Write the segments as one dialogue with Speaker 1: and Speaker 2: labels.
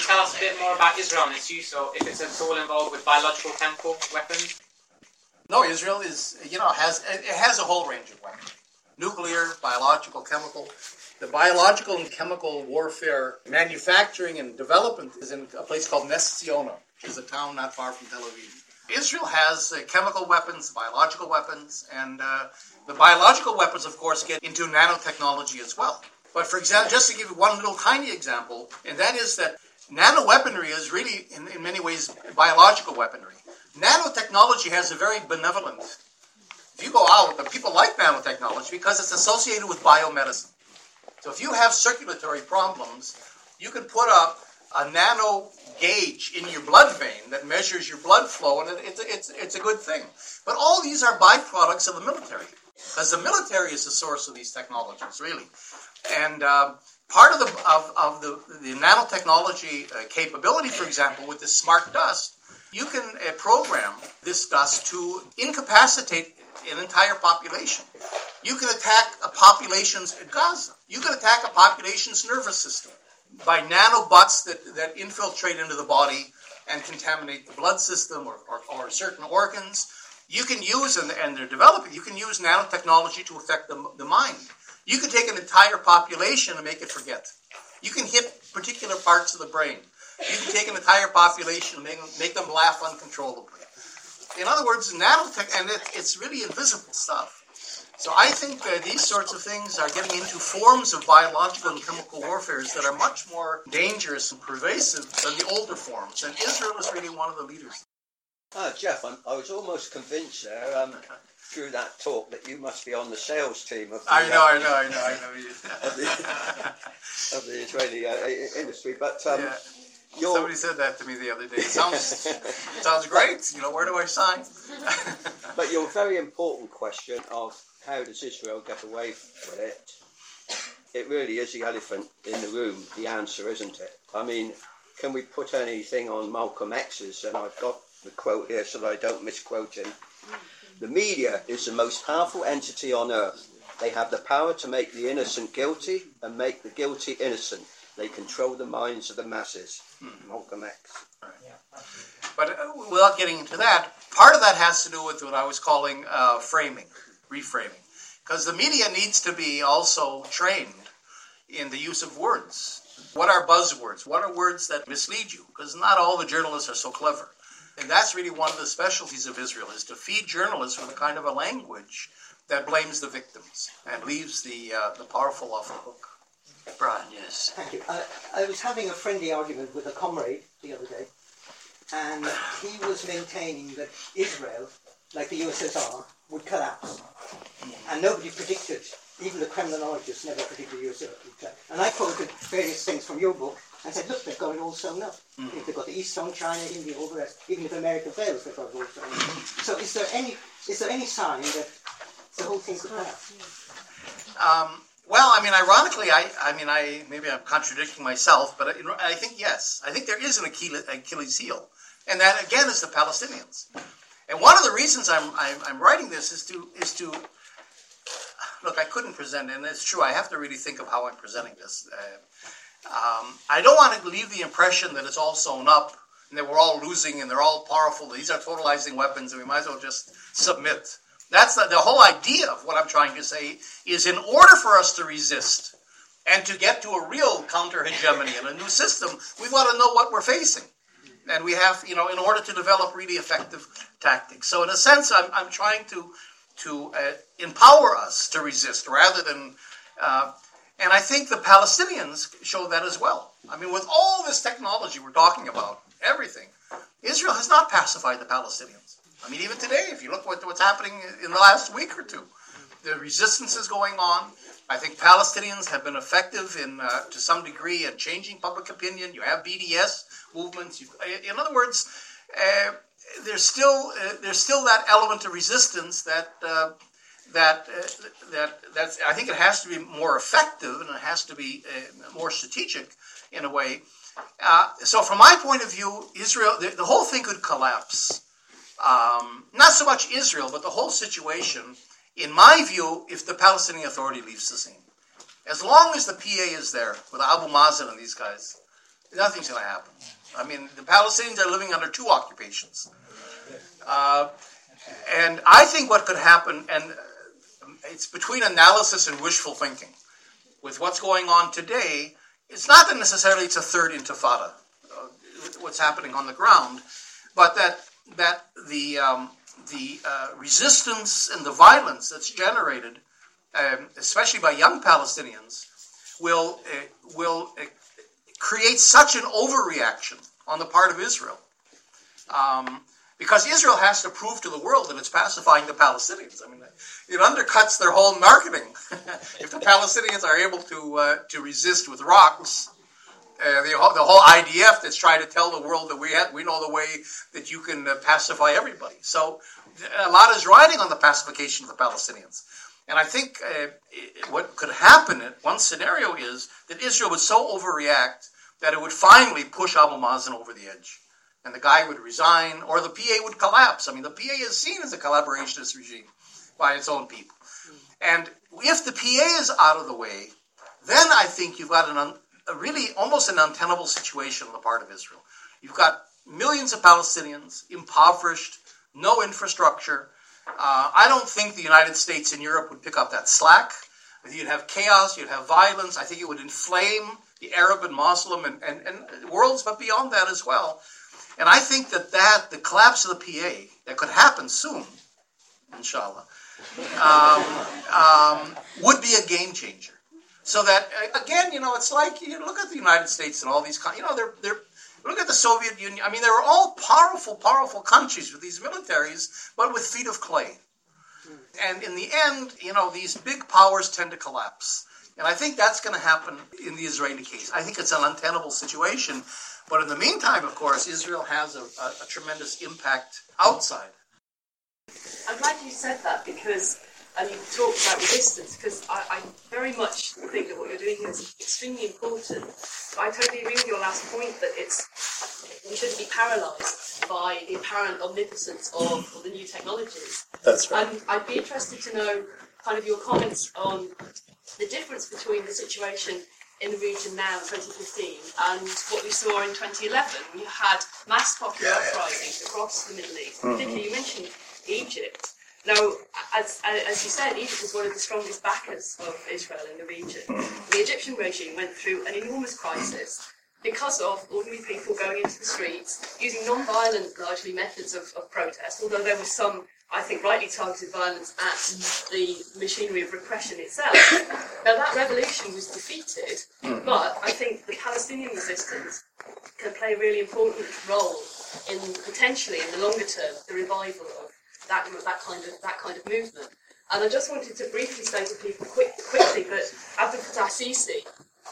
Speaker 1: you tell us a bit more about Israel and its use, or if it's at all involved with biological, chemical weapons?
Speaker 2: No, Israel is, you know, has it has a whole range of weapons: nuclear, biological, chemical. The biological and chemical warfare manufacturing and development is in a place called Ness Ziona, which is a town not far from Tel Aviv. Israel has uh, chemical weapons, biological weapons, and uh, the biological weapons, of course, get into nanotechnology as well. But for example, just to give you one little tiny example, and that is that nanoweaponry is really, in, in many ways, biological weaponry. Nanotechnology has a very benevolent. If you go out, the people like nanotechnology because it's associated with biomedicine. So if you have circulatory problems, you can put up a nano gauge in your blood vein that measures your blood flow, and it's, it's, it's a good thing. But all these are byproducts of the military, because the military is the source of these technologies, really. And um, part of the, of, of the, the nanotechnology uh, capability, for example, with this smart dust, you can uh, program this dust to incapacitate an entire population. You can attack a population's Gaza. You can attack a population's nervous system by nanobots that, that infiltrate into the body and contaminate the blood system or, or, or certain organs. You can use, and, and they're developing, you can use nanotechnology to affect the, the mind. You can take an entire population and make it forget. You can hit particular parts of the brain. You can take an entire population and make, make them laugh uncontrollably. In other words, nanotech, and it, it's really invisible stuff. So I think uh, these sorts of things are getting into forms of biological and chemical warfares that are much more dangerous and pervasive than the older forms. And Israel is really one of the leaders.
Speaker 3: Ah, Jeff, I'm, i was almost convinced there um, through that talk that you must be on the sales team of the,
Speaker 2: I know, uh, I know, I know, I know.
Speaker 3: of, the, of the Israeli uh, industry. But um,
Speaker 2: yeah. Somebody said that to me the other day. It sounds sounds great. You know, where do I sign?
Speaker 3: but your very important question of how does Israel get away with it? It really is the elephant in the room, the answer, isn't it? I mean, can we put anything on Malcolm X's? And I've got the quote here so that I don't misquote him. The media is the most powerful entity on earth. They have the power to make the innocent guilty and make the guilty innocent. They control the minds of the masses. Hmm. Malcolm X.
Speaker 2: But uh, without getting into that, part of that has to do with what I was calling uh, framing reframing. Because the media needs to be also trained in the use of words. What are buzzwords? What are words that mislead you? Because not all the journalists are so clever. And that's really one of the specialties of Israel is to feed journalists with a kind of a language that blames the victims and leaves the uh, the powerful off the hook. Brian, yes.
Speaker 4: Thank you. I, I was having a friendly argument with a comrade the other day, and he was maintaining that Israel, like the USSR, would collapse. And nobody predicted, even the criminologists never predicted USSR would collapse. And I quoted various things from your book and said, look, they've got it all sewn up. Mm. If they've got the East on China, India, all the rest, even if America fails, they've got it all sewn up. So is there any, is there any sign that the whole thing could collapse?
Speaker 2: Um, well, I mean, ironically, I, I mean, I maybe I'm contradicting myself, but I, I think yes, I think there is an Achilles heel, and that again is the Palestinians. And one of the reasons I'm, I'm, I'm, writing this is to is to look. I couldn't present, and it's true. I have to really think of how I'm presenting this. Uh, um, I don't want to leave the impression that it's all sewn up and that we're all losing and they're all powerful. These are totalizing weapons, and we might as well just submit. That's the, the whole idea of what I'm trying to say. Is in order for us to resist and to get to a real counter hegemony and a new system, we've got to know what we're facing and we have, you know, in order to develop really effective tactics. So, in a sense, I'm, I'm trying to to uh, empower us to resist rather than. Uh, and I think the Palestinians show that as well. I mean, with all this technology we're talking about, everything, Israel has not pacified the Palestinians. I mean, even today, if you look at what's happening in the last week or two, the resistance is going on. I think Palestinians have been effective in, uh, to some degree, in changing public opinion. You have BDS movements. in other words, uh, there's still uh, there's still that element of resistance that uh, that uh, that that's I think it has to be more effective and it has to be uh, more strategic in a way. so, from my point of view, Israel the, the whole thing could collapse. Um, not so much Israel, but the whole situation in my view, if the Palestinian Authority leaves the scene, as long as the PA is there with Abu Mazen and these guys, Nothing's going to happen. I mean, the Palestinians are living under two occupations. Uh, and I think what could happen, and it's between analysis and wishful thinking. With what's going on today, it's not that necessarily it's a third intifada, uh, what's happening on the ground, but that that the um, the uh, resistance and the violence that's generated, um, especially by young Palestinians, will uh, will uh, create such an overreaction on the part of Israel. Um, because Israel has to prove to the world that it's pacifying the Palestinians. I mean, it undercuts their whole marketing. if the Palestinians are able to uh, to resist with rocks, uh, the, the whole IDF that's trying to tell the world that we have, we know the way that you can uh, pacify everybody. So a lot is riding on the pacification of the Palestinians. And I think uh, what could happen, one scenario is that Israel would so overreact that it would finally push Abu Mazen over the edge and the guy would resign, or the PA would collapse. I mean, the PA is seen as a collaborationist regime by its own people. And if the PA is out of the way, then I think you've got an un, a really almost an untenable situation on the part of Israel. You've got millions of Palestinians, impoverished, no infrastructure. Uh, I don't think the United States and Europe would pick up that slack. You'd have chaos, you'd have violence. I think it would inflame the Arab and Muslim and, and, and worlds, but beyond that as well. And I think that that, the collapse of the PA, that could happen soon, inshallah, um, um, would be a game changer. So that, again, you know, it's like, you look at the United States and all these, you know, they're, they're, look at the Soviet Union. I mean, they were all powerful, powerful countries with these militaries, but with feet of clay. And in the end, you know, these big powers tend to collapse. And I think that's going to happen in the Israeli case. I think it's an untenable situation. But in the meantime, of course, Israel has a, a, a tremendous impact outside.
Speaker 5: I'm glad you said that because and you talked about resistance because I, I, very much think that what you're doing here is extremely important. But I totally agree with your last point that it's we shouldn't be paralysed by the apparent omnipotence of, of, the new technologies.
Speaker 2: That's right.
Speaker 5: And I'd be interested to know kind of your comments on the difference between the situation in the region now in 2015 and what we saw in 2011 when you had mass popular yeah, uprisings across the Middle East. Mm-hmm. Particularly, you mentioned Egypt. Now, as, as you said, Egypt is one of the strongest backers of Israel in the region. Mm-hmm. The Egyptian regime went through an enormous crisis because of ordinary people going into the streets using non-violent, largely methods of, of protest, although there was some I think, rightly targeted violence at the machinery of repression itself. Now, that revolution was defeated, hmm. but I think the Palestinian resistance can play a really important role in potentially, in the longer term, the revival of that, that, kind, of, that kind of movement. And I just wanted to briefly say to people quick, quickly that Abdel Fattah Sisi,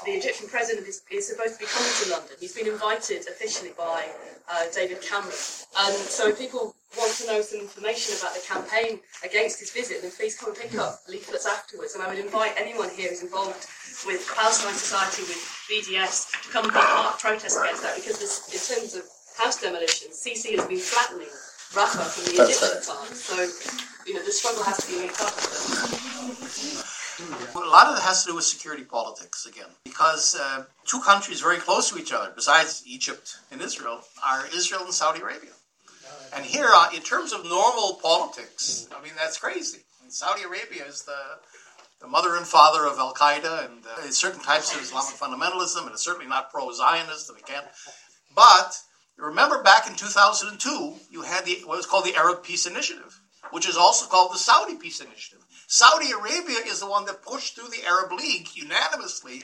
Speaker 5: the Egyptian president, is, is supposed to be coming to London. He's been invited officially by uh, David Cameron. Um, so people want to know some information about the campaign against his visit, then please come and pick up leaflets afterwards. And I would invite anyone here who's involved with Palestine Society, with BDS, to come and be part of protest against that, because this, in terms of house demolitions, Sisi has been flattening Rafah from the Egyptian side. So, you know, the struggle has to be made up.
Speaker 2: A lot of it has to do with security politics again, because uh, two countries very close to each other, besides Egypt and Israel, are Israel and Saudi Arabia. And here, uh, in terms of normal politics, I mean that's crazy. Saudi Arabia is the the mother and father of Al Qaeda and uh, certain types of Islamic fundamentalism, and it's certainly not pro-Zionist, and we can't. But remember, back in 2002, you had the what was called the Arab Peace Initiative, which is also called the Saudi Peace Initiative. Saudi Arabia is the one that pushed through the Arab League unanimously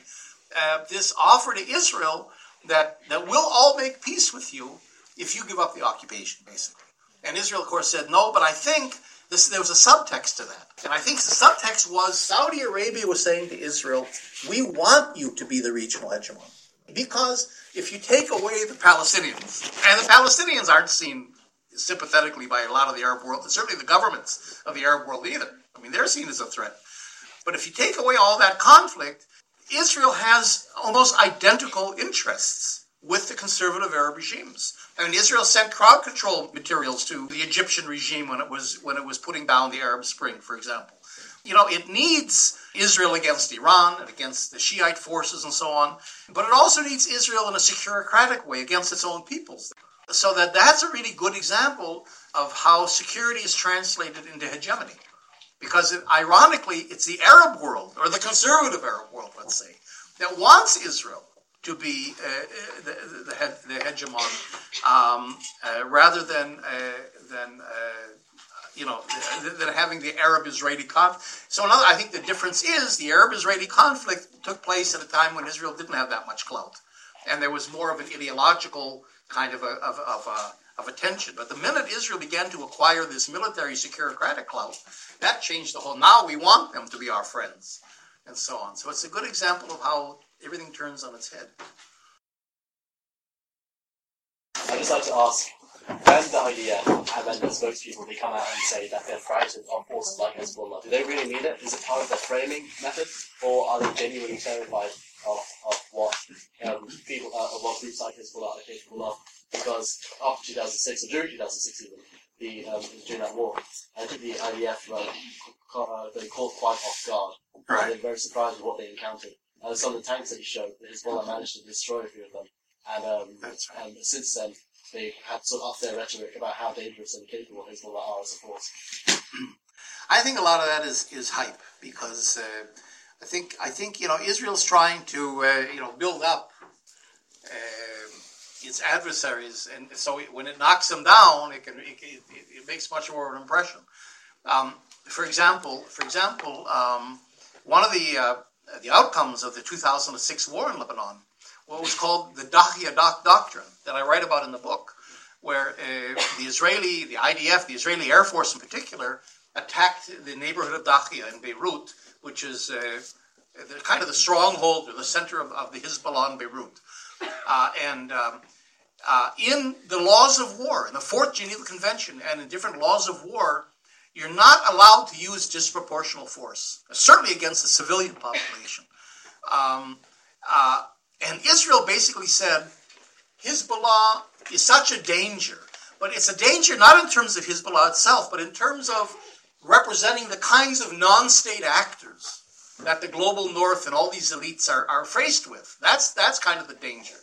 Speaker 2: uh, this offer to Israel that, that we'll all make peace with you if you give up the occupation, basically. And Israel, of course, said no, but I think this, there was a subtext to that. And I think the subtext was Saudi Arabia was saying to Israel, we want you to be the regional hegemon. Because if you take away the Palestinians, and the Palestinians aren't seen sympathetically by a lot of the Arab world, certainly the governments of the Arab world either. I mean, they're seen as a threat. But if you take away all that conflict, Israel has almost identical interests with the conservative Arab regimes. I mean, Israel sent crowd control materials to the Egyptian regime when it was when it was putting down the Arab Spring, for example. You know, it needs Israel against Iran and against the Shiite forces and so on, but it also needs Israel in a securocratic way against its own peoples. So that that's a really good example of how security is translated into hegemony. Because it, ironically, it's the Arab world, or the conservative Arab world, let's say, that wants Israel to be uh, the, the, the hegemon, um, uh, rather than uh, than you know than having the Arab-Israeli conflict. So another, I think the difference is the Arab-Israeli conflict took place at a time when Israel didn't have that much clout, and there was more of an ideological kind of a, of, of a of attention. But the minute Israel began to acquire this military securocratic clout, that changed the whole. Now we want them to be our friends, and so on. So it's a good example of how everything turns on its head.
Speaker 6: I'd just like to ask, when the IDF and then the spokespeople, they come out and say that they're frightened of forces like Hezbollah, do they really mean it? Is it part of their framing method? Or are they genuinely terrified of, of what um, people, uh, of what groups like Hezbollah are capable of? because after 2006, or during 2006 even, the, um, during that war, I think the IDF uh, they caught quite off guard. Right. They were very surprised with what they encountered. And some of the tanks that he showed, Hezbollah managed to destroy a few of them. And, um, right. and since then, they had sort of off their rhetoric about how dangerous and capable Hezbollah are as a force.
Speaker 2: I think a lot of that is, is hype because uh, I think I think you know Israel's trying to uh, you know build up uh, its adversaries, and so when it knocks them down, it can it, it, it makes much more of an impression. Um, for example, for example, um, one of the uh, the outcomes of the 2006 war in Lebanon, what was called the Dahia Doctrine, that I write about in the book, where uh, the Israeli, the IDF, the Israeli Air Force in particular, attacked the neighborhood of Dahia in Beirut, which is uh, the, kind of the stronghold or the center of, of the Hezbollah in Beirut. Uh, and um, uh, in the laws of war, in the Fourth Geneva Convention, and in different laws of war, you're not allowed to use disproportional force, certainly against the civilian population. Um, uh, and Israel basically said Hezbollah is such a danger, but it's a danger not in terms of Hezbollah itself, but in terms of representing the kinds of non state actors that the global north and all these elites are, are faced with. That's, that's kind of the danger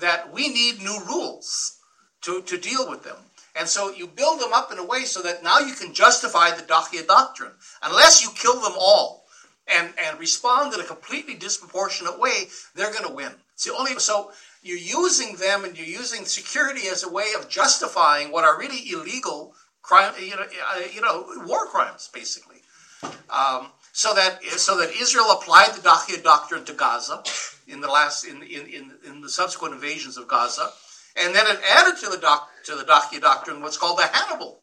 Speaker 2: that we need new rules to, to deal with them. And so you build them up in a way so that now you can justify the Dahia doctrine. Unless you kill them all and, and respond in a completely disproportionate way, they're going to win. It's the only, so you're using them and you're using security as a way of justifying what are really illegal crime, you know, uh, you know war crimes, basically. Um, so that so that Israel applied the Dahia doctrine to Gaza in the last in, in, in, in, the subsequent invasions of Gaza, and then it added to the doc, to the Dahia doctrine what's called the Hannibal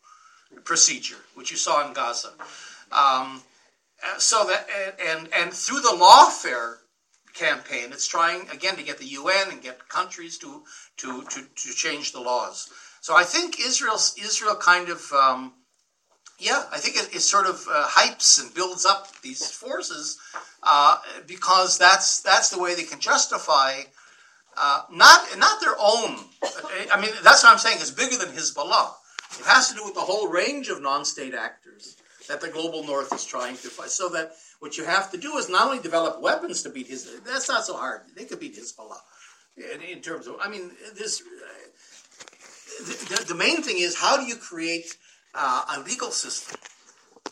Speaker 2: procedure, which you saw in Gaza. Um, so that and and through the lawfare campaign, it's trying again to get the UN and get countries to to to, to change the laws. So I think Israel Israel kind of um, yeah, I think it, it sort of uh, hypes and builds up these forces uh, because that's that's the way they can justify uh, not not their own. I mean, that's what I'm saying. It's bigger than Hezbollah. It has to do with the whole range of non-state actors that the global north is trying to fight. So that what you have to do is not only develop weapons to beat his. That's not so hard. They could beat Hezbollah in, in terms of. I mean, this. The, the main thing is how do you create uh, a legal system,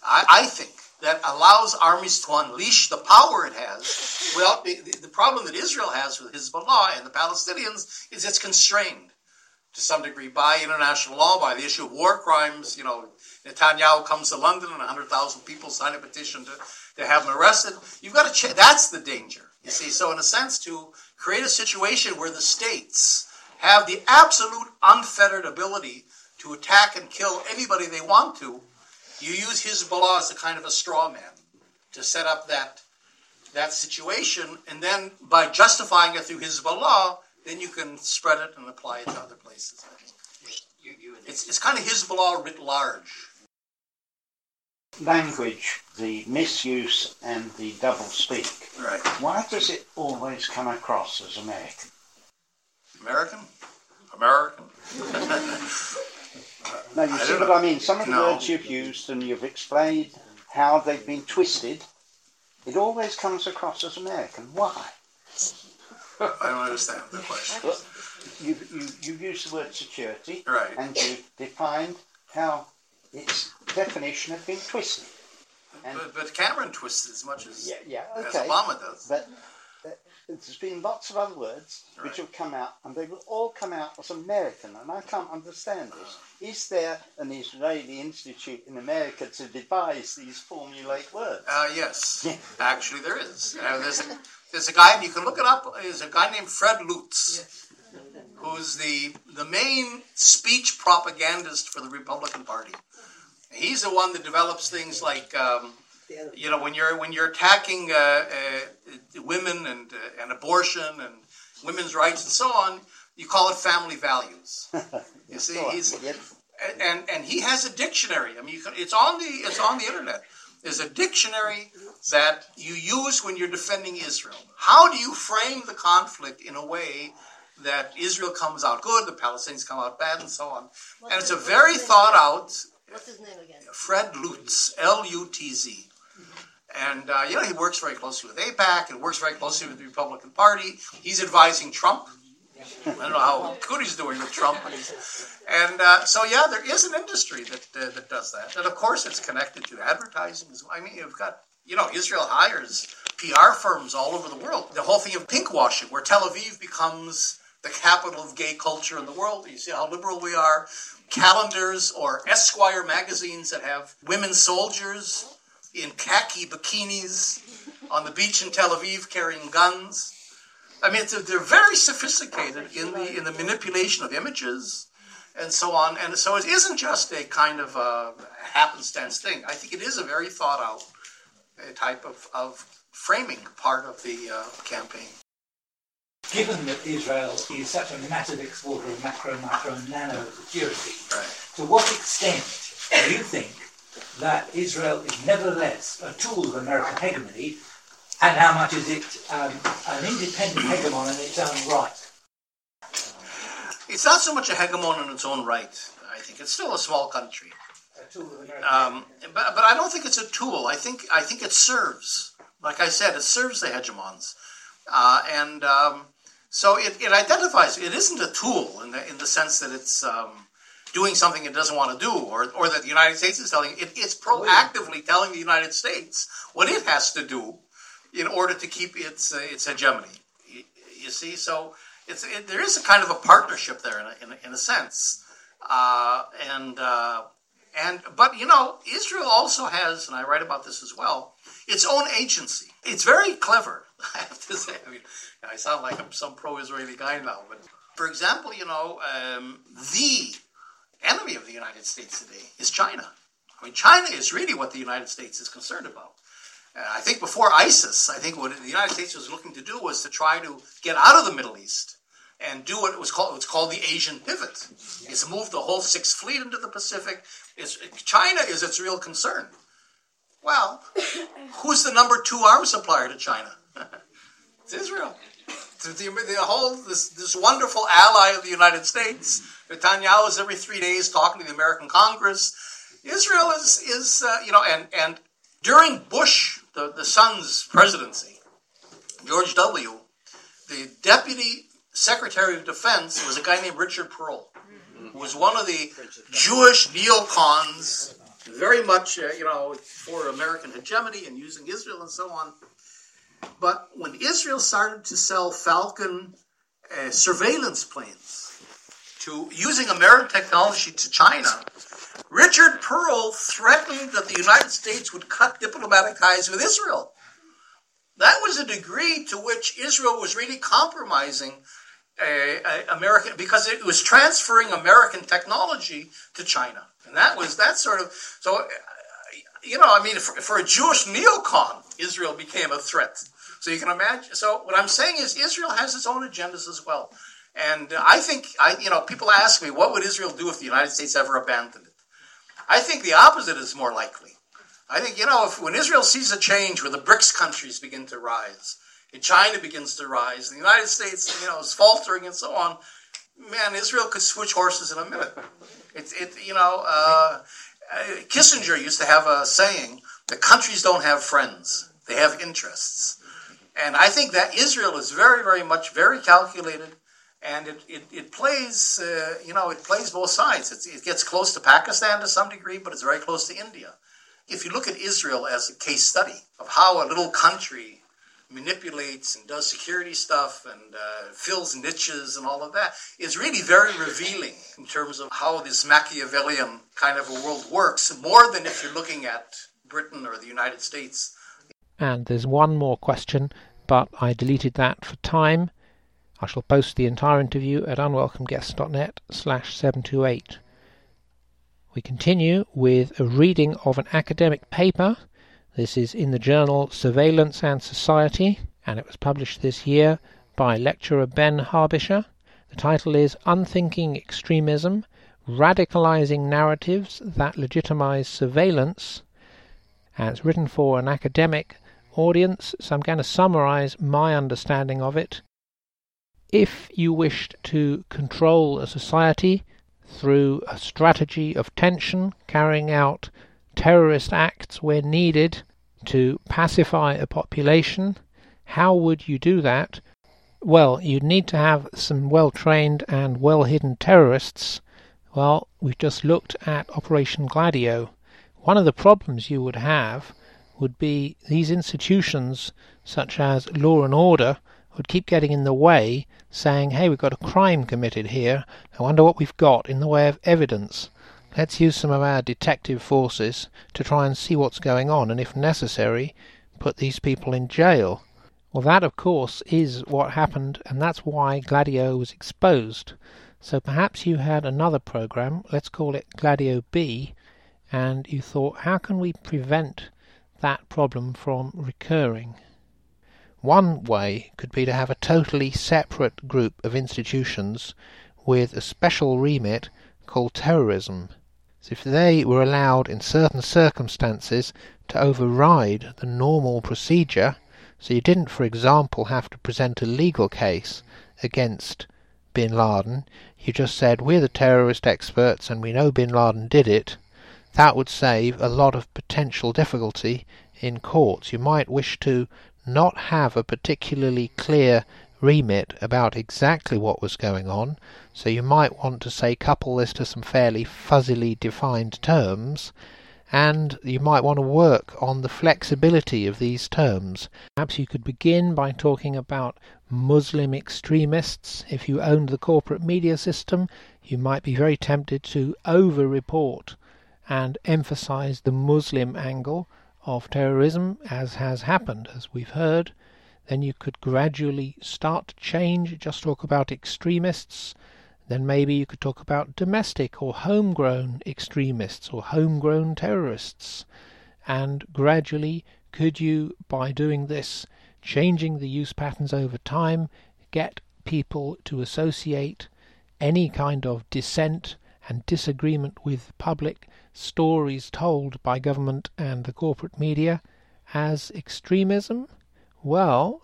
Speaker 2: I, I, think, that allows armies to unleash the power it has. Well, the, the problem that Israel has with Hezbollah and the Palestinians is it's constrained to some degree by international law, by the issue of war crimes. You know, Netanyahu comes to London and 100,000 people sign a petition to, to have him arrested. You've got to check. That's the danger, you see. So, in a sense, to create a situation where the states have the absolute unfettered ability to attack and kill anybody they want to, you use Hezbollah as a kind of a straw man to set up that that situation, and then by justifying it through Hezbollah, then you can spread it and apply it to other places. It's, it's kind of Hezbollah writ large.
Speaker 7: Language, the misuse and the double speak.
Speaker 2: Right.
Speaker 7: Why does it always come across as American?
Speaker 2: American? American?
Speaker 7: No, you see what I mean? Some of the no. words you've used and you've explained how they've been twisted, it always comes across as American. Why?
Speaker 2: I don't understand the question.
Speaker 7: You, you, you've used the word security,
Speaker 2: Right.
Speaker 7: and you've defined how its definition has been twisted. And
Speaker 2: But, but Cameron twists as much as,
Speaker 7: yeah, yeah,
Speaker 2: as. Obama does.
Speaker 7: But there's been lots of other words which have come out, and they will all come out as American, and I can't understand this. Is there an Israeli institute in America to devise these formulate words?
Speaker 2: Uh, yes,
Speaker 7: Yeah.
Speaker 2: actually there is. Uh, there's, there's a guy, and you can look it up. There's a guy named Fred Lutz, who's the the main speech propagandist for the Republican Party. He's the one that develops things like, um, you know, when you're when you're attacking uh, uh, women and uh, and abortion and women's rights and so on, you call it family values. You see, he's and and he has a dictionary. I mean, you can, it's on the it's on the internet. There's a dictionary that you use when you're defending Israel. How do you frame the conflict in a way that Israel comes out good, the Palestinians come out bad, and so on? And it's a very thought out.
Speaker 8: What's his name again?
Speaker 2: Fred Lutz, L U T Z. And, uh, you know, he works very closely with AIPAC and works very closely with the Republican Party. He's advising Trump. I don't know how good he's doing with Trump. And uh, so, yeah, there is an industry that, uh, that does that. And, of course, it's connected to advertising. I mean, you've got, you know, Israel hires PR firms all over the world. The whole thing of pinkwashing, where Tel Aviv becomes the capital of gay culture in the world. You see how liberal we are. Calendars or Esquire magazines that have women soldiers in khaki bikinis on the beach in Tel Aviv carrying guns. I mean, it's, they're very sophisticated in the in the manipulation of images and so on. And so it isn't just a kind of uh happenstance thing. I think it is a very thought out uh, type of, of framing part of the uh, campaign.
Speaker 9: Given that Israel is such a massive exporter of macro, micro, and nano security,
Speaker 2: Right.
Speaker 9: to what extent do you think that Israel is nevertheless a tool of American hegemony, and how much is it um, an independent hegemon in its own right?
Speaker 2: It's not so much a hegemon in its own right. I think it's still a small country.
Speaker 9: A tool of American
Speaker 2: Um, but, but I don't think it's a tool. I think I think it serves. Like I said, it serves the hegemons, uh, and um, so it, it identifies. It isn't a tool in the in the sense that it's um, doing something it doesn't want to do, or or that the United States is telling it. It's proactively telling the United States what it has to do in order to keep its uh, its hegemony. You, you see, so it's it, there is a kind of a partnership there in a, in a, in a sense, uh, and. Uh, and but you know, Israel also has, and I write about this as well, its own agency. It's very clever, I have to say. I mean, I sound like I'm some pro-Israeli guy now, but for example, you know, um, the enemy of the United States today is China. I mean, China is really what the United States is concerned about. Uh, I think before ISIS, I think what the United States was looking to do was to try to get out of the Middle East and do what it was called. It's called the Asian pivot. It's moved the whole Sixth Fleet into the Pacific. It's, China is its real concern. Well, who's the number two arms supplier to China? it's Israel. The, the, the whole this this wonderful ally of the United States. Netanyahu is every three days talking to the American Congress. Israel is is uh, you know and and during Bush the the son's presidency, George W. The deputy secretary of defense was a guy named Richard Perle, who was one of the Jewish neocons, very much uh, you know for American hegemony and using Israel and so on. But when Israel started to sell Phalcon uh, surveillance planes to using American technology to China, Richard Perle threatened that the United States would cut diplomatic ties with Israel. That was a degree to which Israel was really compromising uh, uh, American because it was transferring American technology to China, and that was that sort of so. You know, I mean, for, for a Jewish neocon, Israel became a threat. So you can imagine. So what I'm saying is, Israel has its own agendas as well, and I think I, you know, people ask me, what would Israel do if the United States ever abandoned it? I think the opposite is more likely. I think, you know, if when Israel sees a change where the BRICS countries begin to rise, and China begins to rise, and the United States, you know, is faltering and so on, man, Israel could switch horses in a minute. It's, it, you know, uh, Kissinger used to have a saying that countries don't have friends, they have interests. And I think that Israel is very, very much very calculated, and it, it, it plays, uh, you know, it plays both sides. It's, it gets close to Pakistan to some degree, but it's very close to India. If you look at Israel as a case study of how a little country manipulates and does security stuff and uh, fills niches and all of that is really very revealing in terms of how this Machiavellian kind of a world works, more than if you're looking at Britain or the United States.
Speaker 8: And there's one more question, but I deleted that for time. I shall post the entire interview at unwelcomeguests.net slash 728. We continue with a reading of an academic paper this is in the journal Surveillance and Society, and it was published this year by lecturer Ben Harbisher. The title is Unthinking Extremism Radicalizing Narratives That Legitimize Surveillance, and it's written for an academic audience, so I'm going to summarize my understanding of it. If you wished to control a society through a strategy of tension, carrying out terrorist acts where needed to pacify a population. How would you do that? Well, you'd need to have some well trained and well hidden terrorists. Well, we've just looked at Operation Gladio. One of the problems you would have would be these institutions, such as law and order, would keep getting in the way, saying, hey, we've got a crime committed here. I wonder what we've got in the way of evidence. Let's use some of our detective forces to try and see what's going on, and if necessary, put these people in jail. Well, that, of course, is what happened, and that's why Gladio was exposed. So perhaps you had another program, let's call it Gladio B, and you thought, how can we prevent that problem from recurring? One way could be to have a totally separate group of institutions with a special remit called terrorism if they were allowed in certain circumstances to override the normal procedure, so you didn't, for example, have to present a legal case against bin Laden, you just said, we're the terrorist experts and we know bin Laden did it, that would save a lot of potential difficulty in courts. You might wish to not have a particularly clear remit about exactly what was going on, so you might want to say couple this to some fairly fuzzily defined terms, and you might want to work on the flexibility of these terms. Perhaps you could begin by talking about Muslim extremists. If you owned the corporate media system, you might be very tempted to over report and emphasize the Muslim angle of terrorism, as has happened, as we've heard then you could gradually start to change, just talk about extremists. Then maybe you could talk about domestic or homegrown extremists or homegrown terrorists. And gradually, could you, by doing this, changing the use patterns over time, get people to associate any kind of dissent and disagreement with public stories told by government and the corporate media as extremism? Well,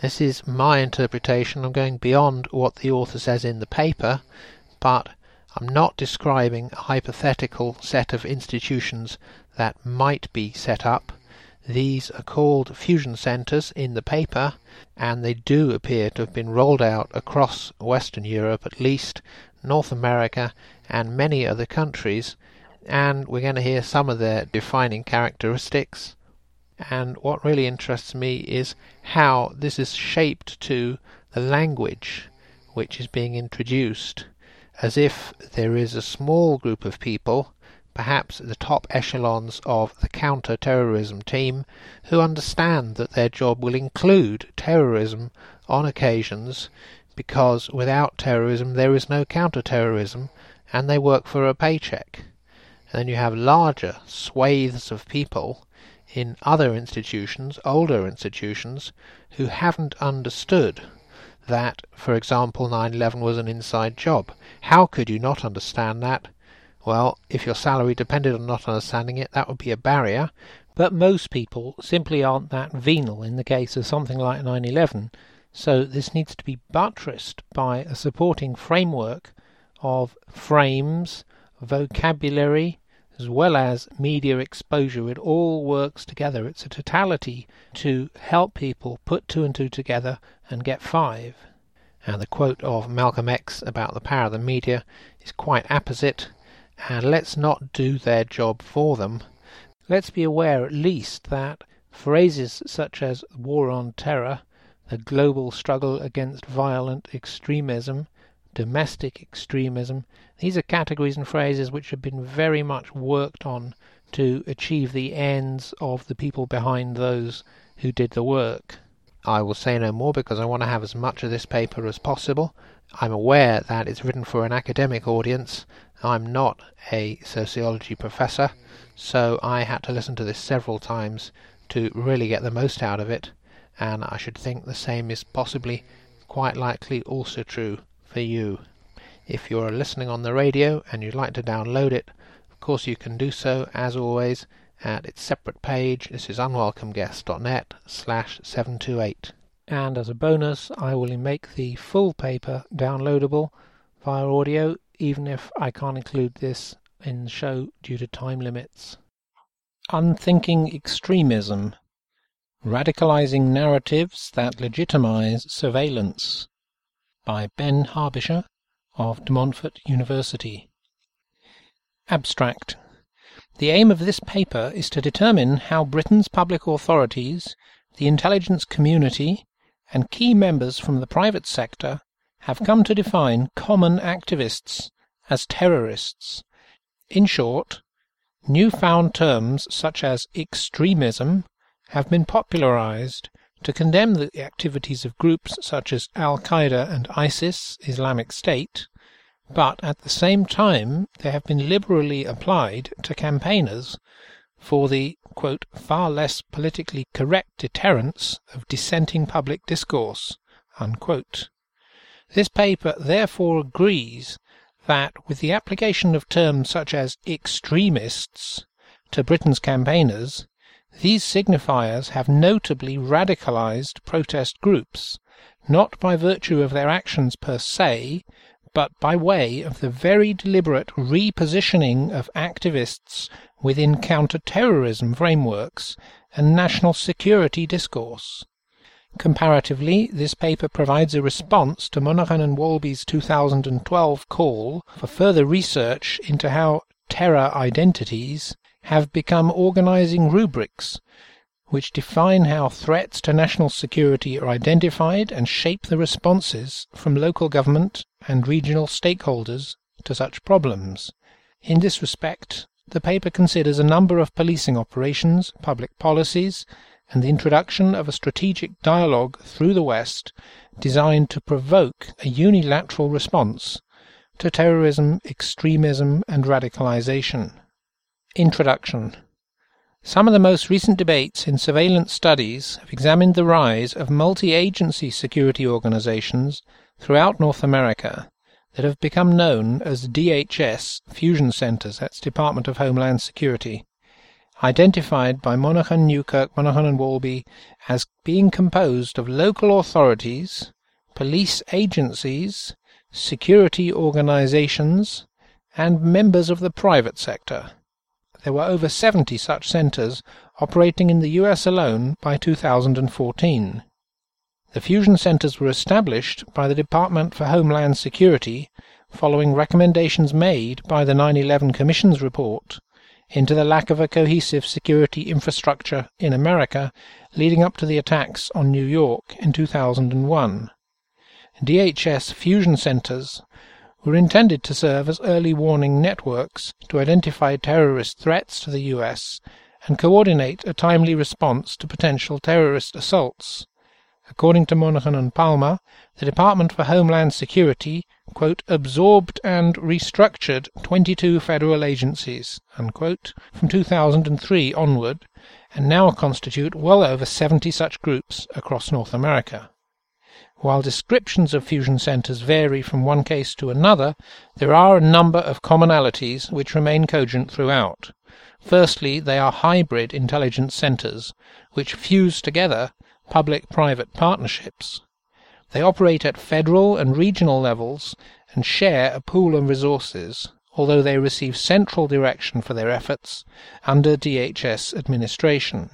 Speaker 8: this is my interpretation. I'm going beyond what the author says in the paper, but I'm not describing a hypothetical set of institutions that might be set up. These are called fusion centres in the paper, and they do appear to have been rolled out across Western Europe, at least North America, and many other countries. And we're going to hear some of their defining characteristics. And what really interests me is how this is shaped to the language which is being introduced, as if there is a small group of people, perhaps the top echelons of the counter terrorism team, who understand that their job will include terrorism on occasions, because without terrorism there is no counter terrorism, and they work for a paycheck. And then you have larger swathes of people in other institutions, older institutions, who haven't understood that, for example, 9 11 was an inside job. How could you not understand that? Well, if your salary depended on not understanding it, that would be a barrier. But most people simply aren't that venal in the case of something like 9 11. So this needs to be buttressed by a supporting framework of frames, vocabulary, as well as media exposure. It all works together. It's a totality to help people put two and two together and get five. And the quote of Malcolm X about the power of the media is quite apposite. And let's not do their job for them. Let's be aware at least that phrases such as war on terror, the global struggle against violent extremism, domestic extremism, these are categories and phrases which have been very much worked on to achieve the ends of the people behind those who did the work. I will say no more because I want to have as much of this paper as possible. I'm aware that it's written for an academic audience. I'm not a sociology professor, so I had to listen to this several times to really get the most out of it, and I should think the same is possibly quite likely also true for you. If you're listening on the radio and you'd like to download it, of course you can do so, as always, at its separate page. This is unwelcomeguest.net slash 728. And as a bonus, I will make the full paper downloadable via audio, even if I can't include this in the show due to time limits. Unthinking Extremism Radicalizing Narratives That Legitimize Surveillance by Ben Harbisher of De Montfort University. Abstract the aim of this paper is to determine how Britain's public authorities, the intelligence community, and key members from the private sector have come to define common activists as terrorists. In short, new-found terms such as extremism have been popularized to condemn the activities of groups such as Al-Qaeda and ISIS, Islamic State, but at the same time they have been liberally applied to campaigners for the quote, far less politically correct deterrence of dissenting public discourse. Unquote. This paper therefore agrees that with the application of terms such as extremists to Britain's campaigners, these signifiers have notably radicalized protest groups, not by virtue of their actions per se, but by way of the very deliberate repositioning of activists within counter-terrorism frameworks and national security discourse. Comparatively, this paper provides a response to Monaghan and Walby's 2012 call for further research into how terror identities have become organizing rubrics which define how threats to national security are identified and shape the responses from local government and regional stakeholders to such problems. In this respect, the paper considers a number of policing operations, public policies, and the introduction of a strategic dialogue through the West designed to provoke a unilateral response to terrorism, extremism, and radicalization. Introduction some of the most recent debates in surveillance studies have examined the rise of multi-agency security organizations throughout North America that have become known as DHS fusion centers, that's Department of Homeland Security, identified by Monahan, Newkirk, Monaghan and Walby as being composed of local authorities, police agencies, security organizations, and members of the private sector. There were over 70 such centers operating in the US alone by 2014. The fusion centers were established by the Department for Homeland Security following recommendations made by the 9/11 Commission's report into the lack of a cohesive security infrastructure in America leading up to the attacks on New York in 2001. DHS fusion centers were intended to serve as early warning networks to identify terrorist threats to the US and coordinate a timely response to potential terrorist assaults. According to Monahan and Palmer, the Department for Homeland Security quote, absorbed and restructured 22 federal agencies unquote, from 2003 onward and now constitute well over 70 such groups across North America. While descriptions of fusion centers vary from one case to another, there are a number of commonalities which remain cogent throughout. Firstly, they are hybrid intelligence centers, which fuse together public-private partnerships. They operate at federal and regional levels and share a pool of resources, although they receive central direction for their efforts under DHS administration.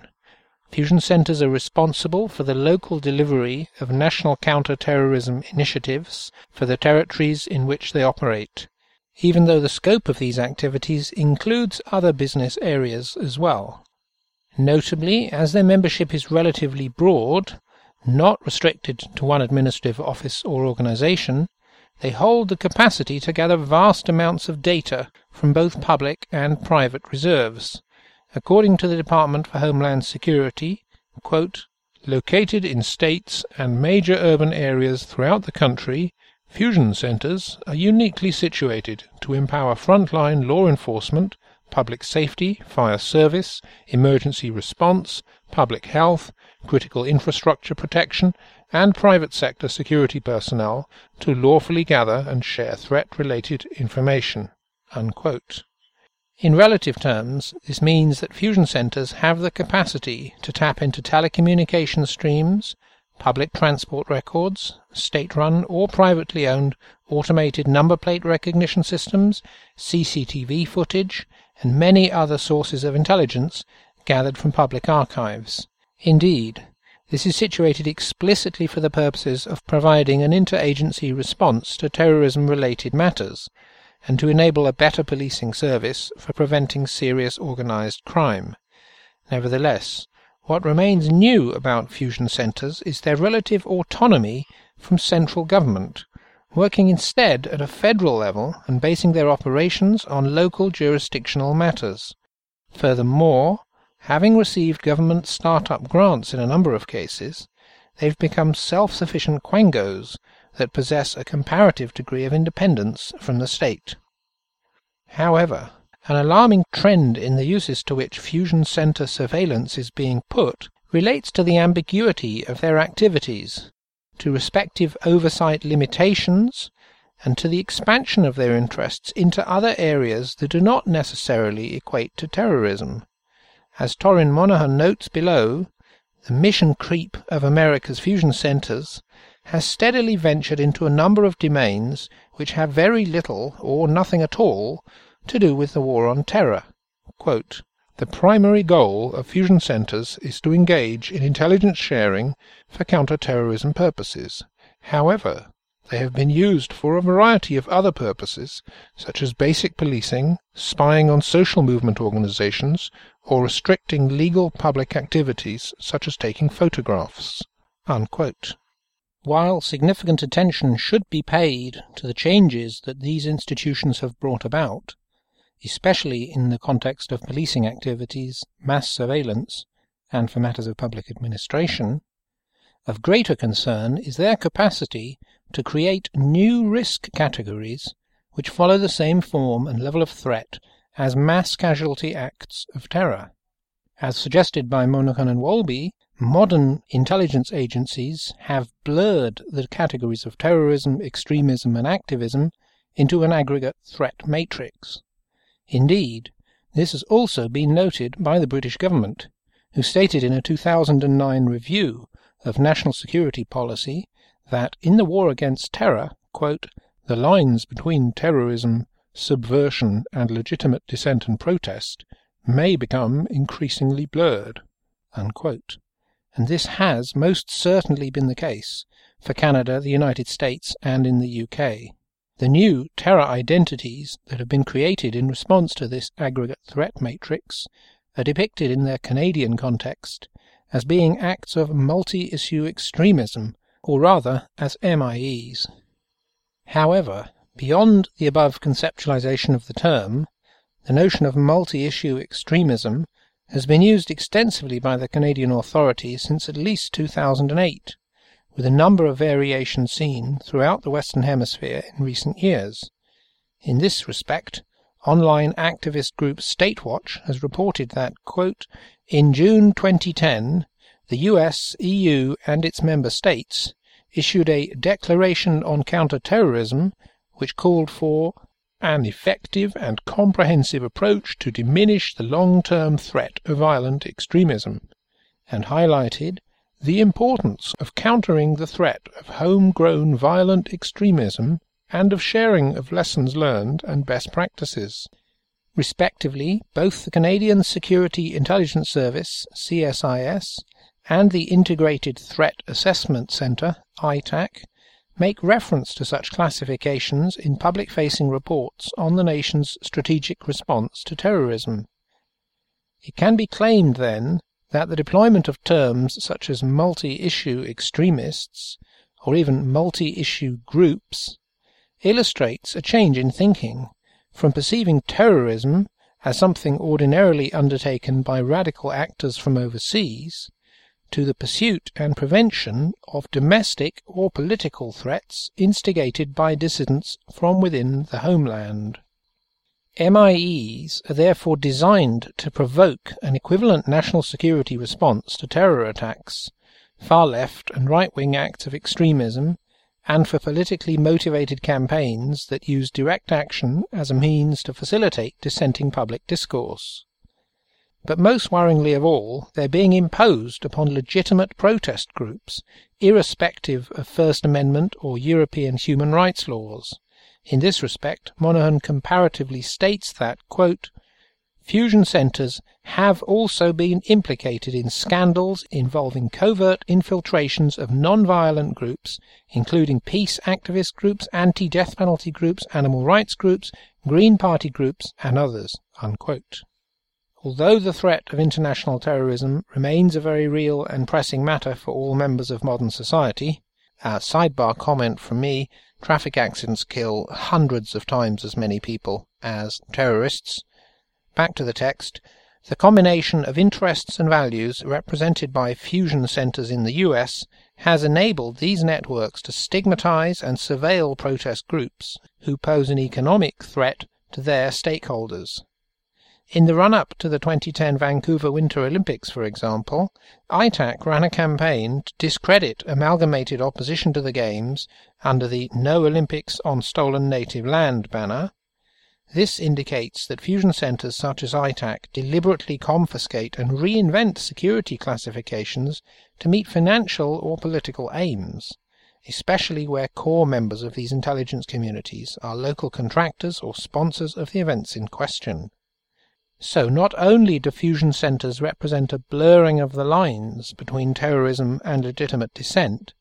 Speaker 8: Fusion centres are responsible for the local delivery of national counter-terrorism initiatives for the territories in which they operate, even though the scope of these activities includes other business areas as well. Notably, as their membership is relatively broad, not restricted to one administrative office or organisation, they hold the capacity to gather vast amounts of data from both public and private reserves. According to the Department for Homeland Security, quote, located in states and major urban areas throughout the country, fusion centers are uniquely situated to empower frontline law enforcement, public safety, fire service, emergency response, public health, critical infrastructure protection, and private sector security personnel to lawfully gather and share threat-related information." Unquote. In relative terms, this means that fusion centers have the capacity to tap into telecommunication streams, public transport records, state-run or privately owned automated number plate recognition systems, CCTV footage, and many other sources of intelligence gathered from public archives. Indeed, this is situated explicitly for the purposes of providing an interagency response to terrorism-related matters, and to enable a better policing service for preventing serious organised crime. Nevertheless, what remains new about fusion centres is their relative autonomy from central government, working instead at a federal level and basing their operations on local jurisdictional matters. Furthermore, Having received government start-up grants in a number of cases, they've become self-sufficient quangos that possess a comparative degree of independence from the state. However, an alarming trend in the uses to which fusion center surveillance is being put relates to the ambiguity of their activities, to respective oversight limitations, and to the expansion of their interests into other areas that do not necessarily equate to terrorism. As Torin Monahan notes below, the mission creep of America's fusion centers has steadily ventured into a number of domains which have very little, or nothing at all, to do with the war on terror. Quote, the primary goal of fusion centers is to engage in intelligence sharing for counter-terrorism purposes. However, they have been used for a variety of other purposes, such as basic policing, spying on social movement organizations, or restricting legal public activities such as taking photographs." Unquote. While significant attention should be paid to the changes that these institutions have brought about, especially in the context of policing activities, mass surveillance, and for matters of public administration, of greater concern is their capacity to create new risk categories which follow the same form and level of threat as mass casualty acts of terror. As suggested by Monaghan and Walby, modern intelligence agencies have blurred the categories of terrorism, extremism, and activism into an aggregate threat matrix. Indeed, this has also been noted by the British government, who stated in a 2009 review of national security policy that in the war against terror, quote, the lines between terrorism, subversion, and legitimate dissent and protest may become increasingly blurred. Unquote. And this has most certainly been the case for Canada, the United States, and in the UK. The new terror identities that have been created in response to this aggregate threat matrix are depicted in their Canadian context as being acts of multi-issue extremism or rather as MIEs. However, beyond the above conceptualization of the term, the notion of multi-issue extremism has been used extensively by the Canadian authorities since at least 2008, with a number of variations seen throughout the Western Hemisphere in recent years. In this respect, online activist group Statewatch has reported that, quote, in June 2010, the US, EU, and its member states issued a Declaration on Counterterrorism which called for an effective and comprehensive approach to diminish the long-term threat of violent extremism, and highlighted the importance of countering the threat of homegrown violent extremism and of sharing of lessons learned and best practices. Respectively, both the Canadian Security Intelligence Service, CSIS, and the Integrated Threat Assessment Centre, ITAC, make reference to such classifications in public-facing reports on the nation's strategic response to terrorism. It can be claimed, then, that the deployment of terms such as multi-issue extremists or even multi-issue groups illustrates a change in thinking from perceiving terrorism as something ordinarily undertaken by radical actors from overseas to the pursuit and prevention of domestic or political threats instigated by dissidents from within the homeland. MIEs are therefore designed to provoke an equivalent national security response to terror attacks, far left and right wing acts of extremism, and for politically motivated campaigns that use direct action as a means to facilitate dissenting public discourse. But most worryingly of all, they're being imposed upon legitimate protest groups, irrespective of First Amendment or European human rights laws. In this respect, Monaghan comparatively states that, quote, Fusion centres have also been implicated in scandals involving covert infiltrations of non-violent groups, including peace activist groups, anti-death penalty groups, animal rights groups, Green Party groups, and others. Unquote. Although the threat of international terrorism remains a very real and pressing matter for all members of modern society, a sidebar comment from me traffic accidents kill hundreds of times as many people as terrorists. Back to the text. The combination of interests and values represented by fusion centers in the US has enabled these networks to stigmatize and surveil protest groups who pose an economic threat to their stakeholders. In the run up to the 2010 Vancouver Winter Olympics, for example, ITAC ran a campaign to discredit amalgamated opposition to the Games under the No Olympics on Stolen Native Land banner. This indicates that fusion centres such as ITAC deliberately confiscate and reinvent security classifications to meet financial or political aims, especially where core members of these intelligence communities are local contractors or sponsors of the events in question. So not only do fusion centres represent a blurring of the lines between terrorism and legitimate dissent,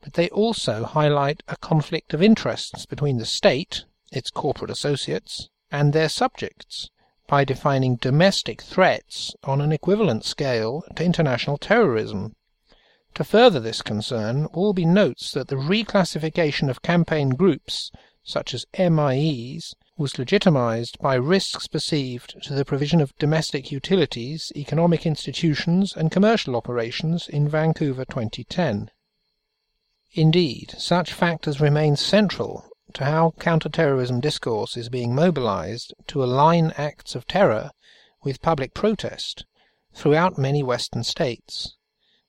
Speaker 8: but they also highlight a conflict of interests between the state, its corporate associates, and their subjects, by defining domestic threats on an equivalent scale to international terrorism. To further this concern, Albie notes that the reclassification of campaign groups, such as MIEs, was legitimized by risks perceived to the provision of domestic utilities, economic institutions, and commercial operations in Vancouver 2010. Indeed, such factors remain central to how counter-terrorism discourse is being mobilized to align acts of terror with public protest throughout many Western states.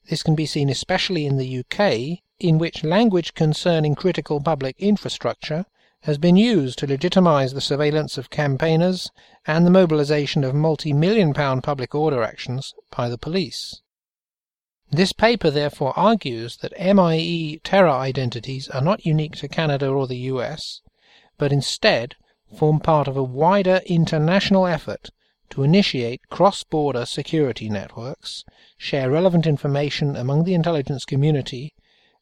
Speaker 8: This can be seen especially in the UK, in which language concerning critical public infrastructure has been used to legitimize the surveillance of campaigners and the mobilization of multi-million pound public order actions by the police. This paper therefore argues that MIE terror identities are not unique to Canada or the US, but instead form part of a wider international effort to initiate cross-border security networks, share relevant information among the intelligence community,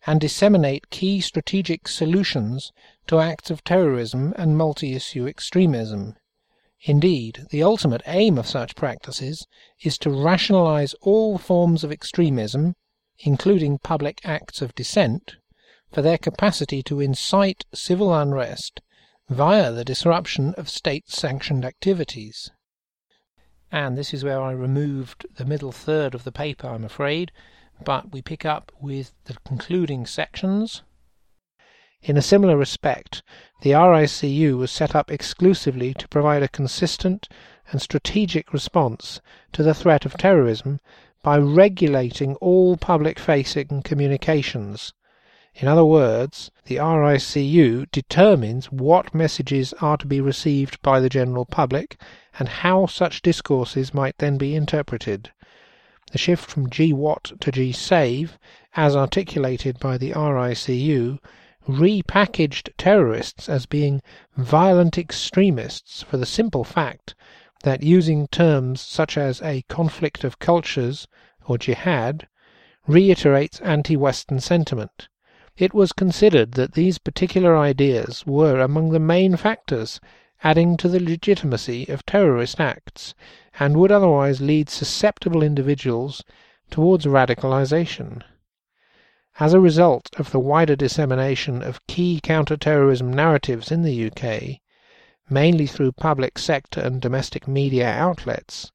Speaker 8: and disseminate key strategic solutions to acts of terrorism and multi-issue extremism. Indeed, the ultimate aim of such practices is to rationalize all forms of extremism, including public acts of dissent, for their capacity to incite civil unrest via the disruption of state-sanctioned activities. And this is where I removed the middle third of the paper, I'm afraid, but we pick up with the concluding sections. In a similar respect, the RICU was set up exclusively to provide a consistent and strategic response to the threat of terrorism by regulating all public-facing communications. In other words, the RICU determines what messages are to be received by the general public and how such discourses might then be interpreted. The shift from GWAT to GSAVE, as articulated by the RICU, repackaged terrorists as being violent extremists for the simple fact that using terms such as a conflict of cultures or jihad reiterates anti Western sentiment. It was considered that these particular ideas were among the main factors adding to the legitimacy of terrorist acts and would otherwise lead susceptible individuals towards radicalization. As a result of the wider dissemination of key counter-terrorism narratives in the UK, mainly through public sector and domestic media outlets,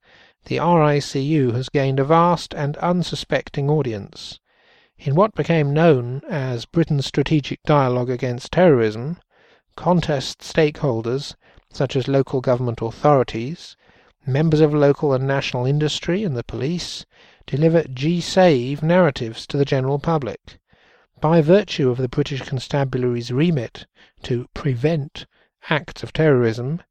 Speaker 8: the RICU has gained a vast and unsuspecting audience. In what became known as Britain's Strategic Dialogue Against Terrorism, contest stakeholders, such as local government authorities, members of local and national industry and the police, deliver G-Save narratives to the general public. By virtue of the British Constabulary's remit to prevent acts of terrorism,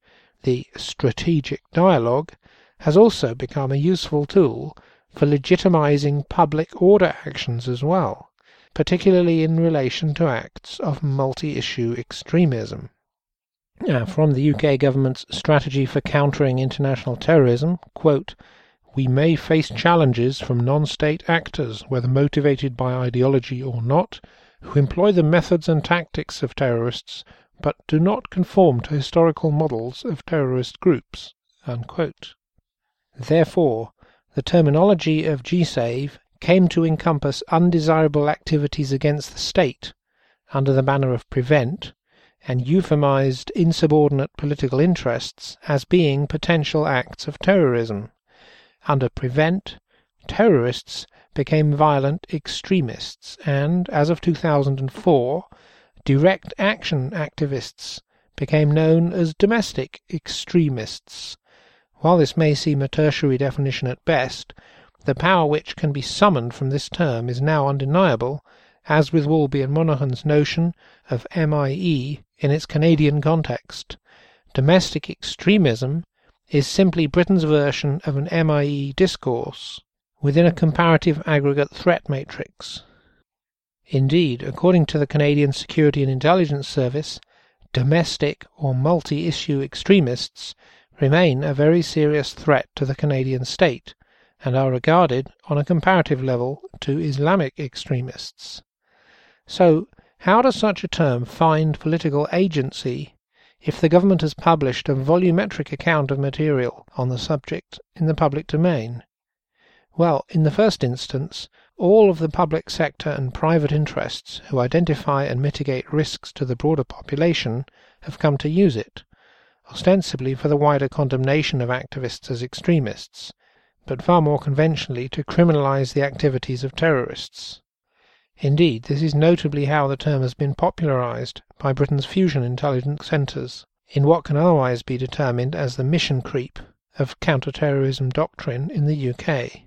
Speaker 8: the strategic dialogue has also become a useful tool for legitimizing public order actions as well, particularly in relation to acts of multi-issue extremism. Now, from the UK government's strategy for countering international terrorism, quote, we may face challenges from non-state actors, whether motivated by ideology or not, who employ the methods and tactics of terrorists, but do not conform to historical models of terrorist groups. Unquote. Therefore, the terminology of GSAVE came to encompass undesirable activities against the state under the banner of prevent, and euphemized insubordinate political interests as being potential acts of terrorism. Under prevent, terrorists became violent extremists and, as of 2004, direct action activists became known as domestic extremists. While this may seem a tertiary definition at best, the power which can be summoned from this term is now undeniable, as with Walby and Monaghan's notion of MIE in its Canadian context. Domestic extremism is simply Britain's version of an MIE discourse within a comparative aggregate threat matrix. Indeed, according to the Canadian Security and Intelligence Service, domestic or multi-issue extremists remain a very serious threat to the Canadian state and are regarded on a comparative level to Islamic extremists. So, how does such a term find political agency if the government has published a volumetric account of material on the subject in the public domain? Well, in the first instance, all of the public sector and private interests who identify and mitigate risks to the broader population have come to use it, ostensibly for the wider condemnation of activists as extremists, but far more conventionally to criminalize the activities of terrorists. Indeed, this is notably how the term has been popularized by Britain's fusion intelligence centres in what can otherwise be determined as the mission creep of counter-terrorism doctrine in the UK.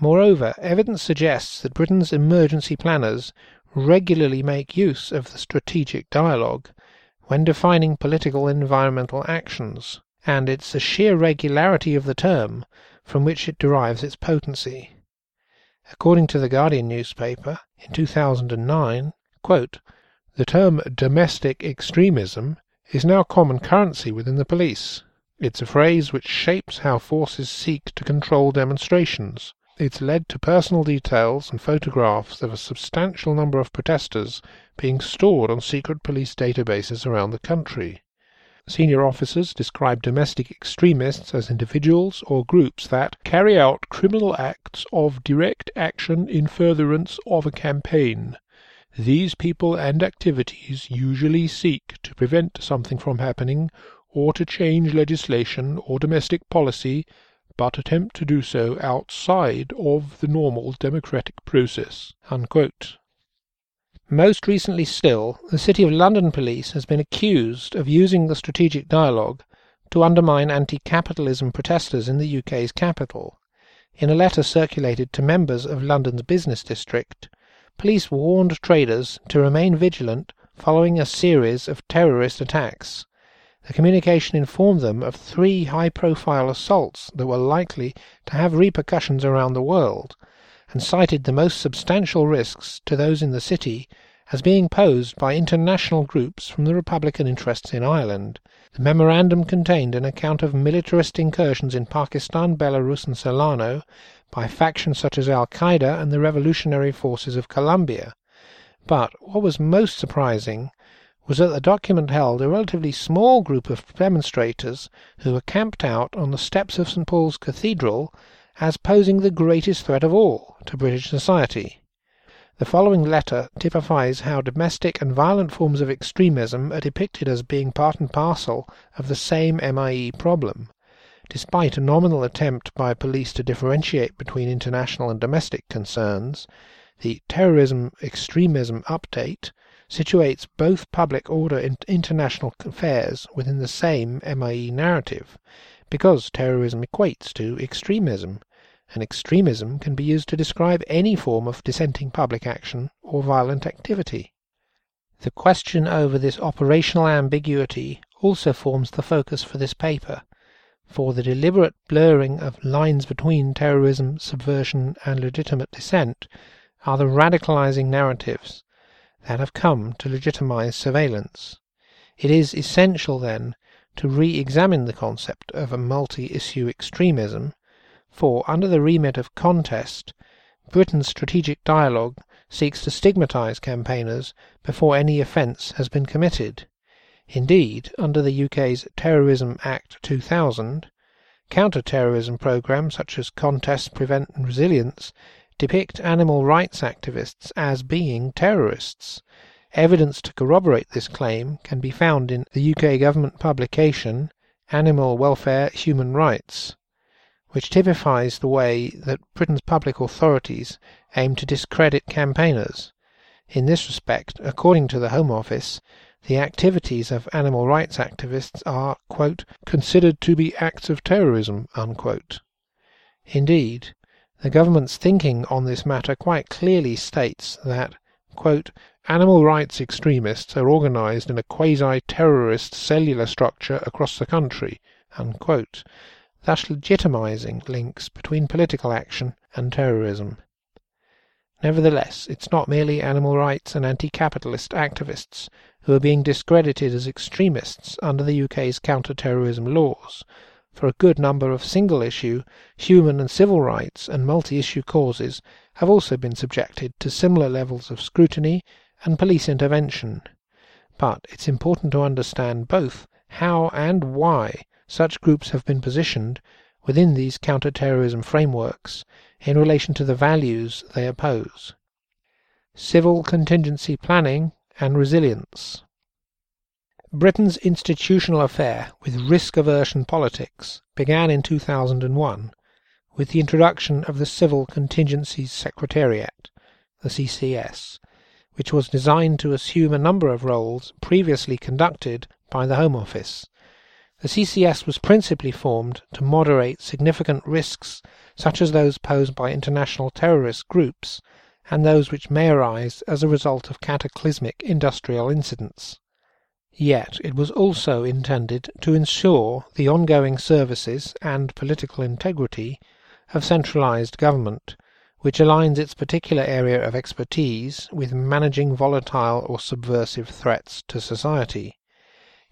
Speaker 8: Moreover, evidence suggests that Britain's emergency planners regularly make use of the strategic dialogue when defining political environmental actions, and it's the sheer regularity of the term from which it derives its potency. According to the Guardian newspaper, in 2009, quote, the term domestic extremism is now common currency within the police. It's a phrase which shapes how forces seek to control demonstrations. It's led to personal details and photographs of a substantial number of protesters being stored on secret police databases around the country. Senior officers describe domestic extremists as individuals or groups that carry out criminal acts of direct action in furtherance of a campaign. These people and activities usually seek to prevent something from happening or to change legislation or domestic policy, but attempt to do so outside of the normal democratic process. Unquote. Most recently still, the City of London Police has been accused of using the strategic dialogue to undermine anti-capitalism protesters in the UK's capital. In a letter circulated to members of London's business district, police warned traders to remain vigilant following a series of terrorist attacks. The communication informed them of three high-profile assaults that were likely to have repercussions around the world, and cited the most substantial risks to those in the city as being posed by international groups from the Republican interests in Ireland. The memorandum contained an account of militarist incursions in Pakistan, Belarus, and Solano by factions such as Al Qaeda and the Revolutionary Forces of Colombia. But what was most surprising was that the document held a relatively small group of demonstrators who were camped out on the steps of St Paul's Cathedral as posing the greatest threat of all to British society. The following letter typifies how domestic and violent forms of extremism are depicted as being part and parcel of the same MIE problem. Despite a nominal attempt by police to differentiate between international and domestic concerns, the Terrorism Extremism Update situates both public order and international affairs within the same MIE narrative, because terrorism equates to extremism, and extremism can be used to describe any form of dissenting public action or violent activity. The question over this operational ambiguity also forms the focus for this paper, for the deliberate blurring of lines between terrorism, subversion, and legitimate dissent are the radicalizing narratives that have come to legitimize surveillance. It is essential, then, to re examine the concept of a multi issue extremism, for, under the remit of contest, Britain's strategic dialogue seeks to stigmatize campaigners before any offence has been committed. Indeed, under the UK's Terrorism Act 2000, counter terrorism programmes such as Contest, Prevent and Resilience depict animal rights activists as being terrorists. Evidence to corroborate this claim can be found in the UK government publication Animal Welfare Human Rights, which typifies the way that Britain's public authorities aim to discredit campaigners. In this respect, according to the Home Office, the activities of animal rights activists are quote, considered to be acts of terrorism. Unquote. Indeed, the government's thinking on this matter quite clearly states that quote, animal rights extremists are organized in a quasi-terrorist cellular structure across the country, unquote, thus legitimizing links between political action and terrorism. Nevertheless, it's not merely animal rights and anti-capitalist activists who are being discredited as extremists under the UK's counter-terrorism laws, for a good number of single issue, human and civil rights and multi issue causes have also been subjected to similar levels of scrutiny and police intervention. But it's important to understand both how and why such groups have been positioned within these counter-terrorism frameworks in relation to the values they oppose. Civil contingency planning and resilience. Britain's institutional affair with risk aversion politics began in 2001 with the introduction of the Civil Contingencies Secretariat, the CCS, which was designed to assume a number of roles previously conducted by the Home Office. The CCS was principally formed to moderate significant risks such as those posed by international terrorist groups and those which may arise as a result of cataclysmic industrial incidents. Yet it was also intended to ensure the ongoing services and political integrity of centralized government, which aligns its particular area of expertise with managing volatile or subversive threats to society.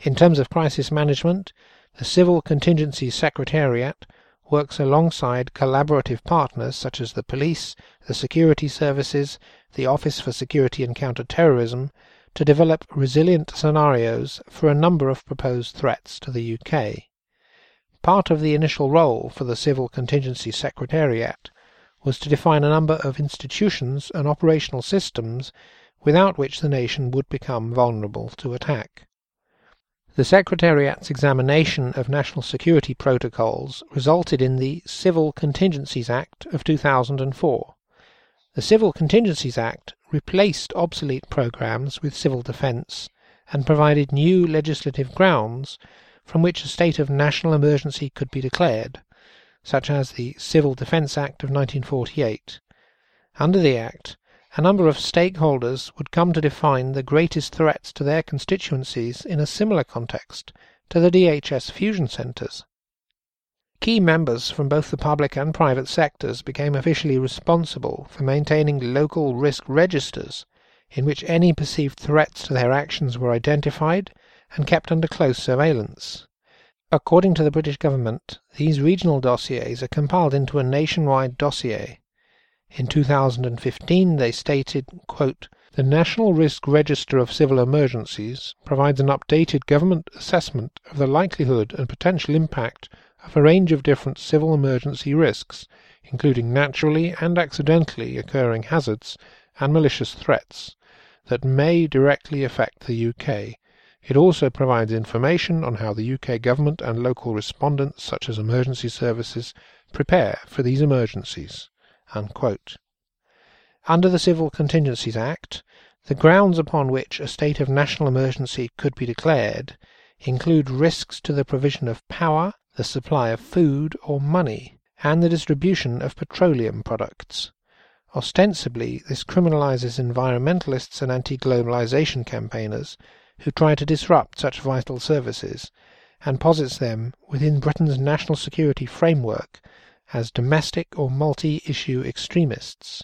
Speaker 8: In terms of crisis management, the Civil Contingency Secretariat works alongside collaborative partners such as the police, the security services, the Office for Security and Counter-Terrorism, to develop resilient scenarios for a number of proposed threats to the UK. Part of the initial role for the Civil Contingency Secretariat was to define a number of institutions and operational systems without which the nation would become vulnerable to attack. The Secretariat's examination of national security protocols resulted in the Civil Contingencies Act of 2004. The Civil Contingencies Act replaced obsolete programs with civil defence and provided new legislative grounds from which a state of national emergency could be declared, such as the Civil Defence Act of 1948. Under the Act, a number of stakeholders would come to define the greatest threats to their constituencies in a similar context to the DHS fusion centres. Key members from both the public and private sectors became officially responsible for maintaining local risk registers in which any perceived threats to their actions were identified and kept under close surveillance. According to the British government, these regional dossiers are compiled into a nationwide dossier. In 2015 they stated, quote, the National Risk Register of Civil Emergencies provides an updated government assessment of the likelihood and potential impact of a range of different civil emergency risks, including naturally and accidentally occurring hazards and malicious threats, that may directly affect the UK. It also provides information on how the UK government and local respondents, such as emergency services, prepare for these emergencies. Unquote. Under the Civil Contingencies Act, the grounds upon which a state of national emergency could be declared include risks to the provision of power, the supply of food or money, and the distribution of petroleum products. Ostensibly, this criminalizes environmentalists and anti globalization campaigners who try to disrupt such vital services, and posits them within Britain's national security framework as domestic or multi issue extremists.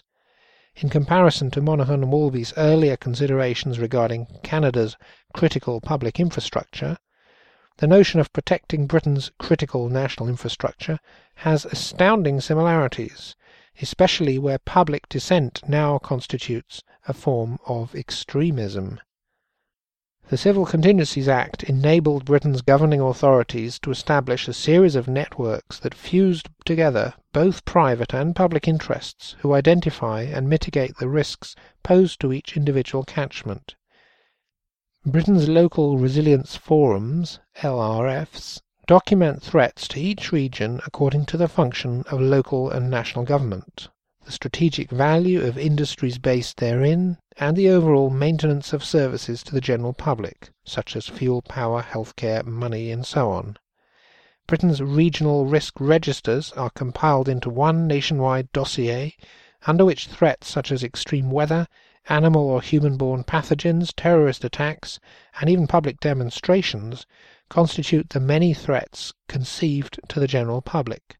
Speaker 8: In comparison to Monaghan and Walby's earlier considerations regarding Canada's critical public infrastructure, the notion of protecting Britain's critical national infrastructure has astounding similarities, especially where public dissent now constitutes a form of extremism. The Civil Contingencies Act enabled Britain's governing authorities to establish a series of networks that fused together both private and public interests who identify and mitigate the risks posed to each individual catchment. Britain's Local Resilience Forums (LRFs) document threats to each region according to the function of local and national government the strategic value of industries based therein, and the overall maintenance of services to the general public, such as fuel, power, healthcare, money, and so on. Britain's regional risk registers are compiled into one nationwide dossier, under which threats such as extreme weather, animal or human borne pathogens, terrorist attacks, and even public demonstrations constitute the many threats conceived to the general public.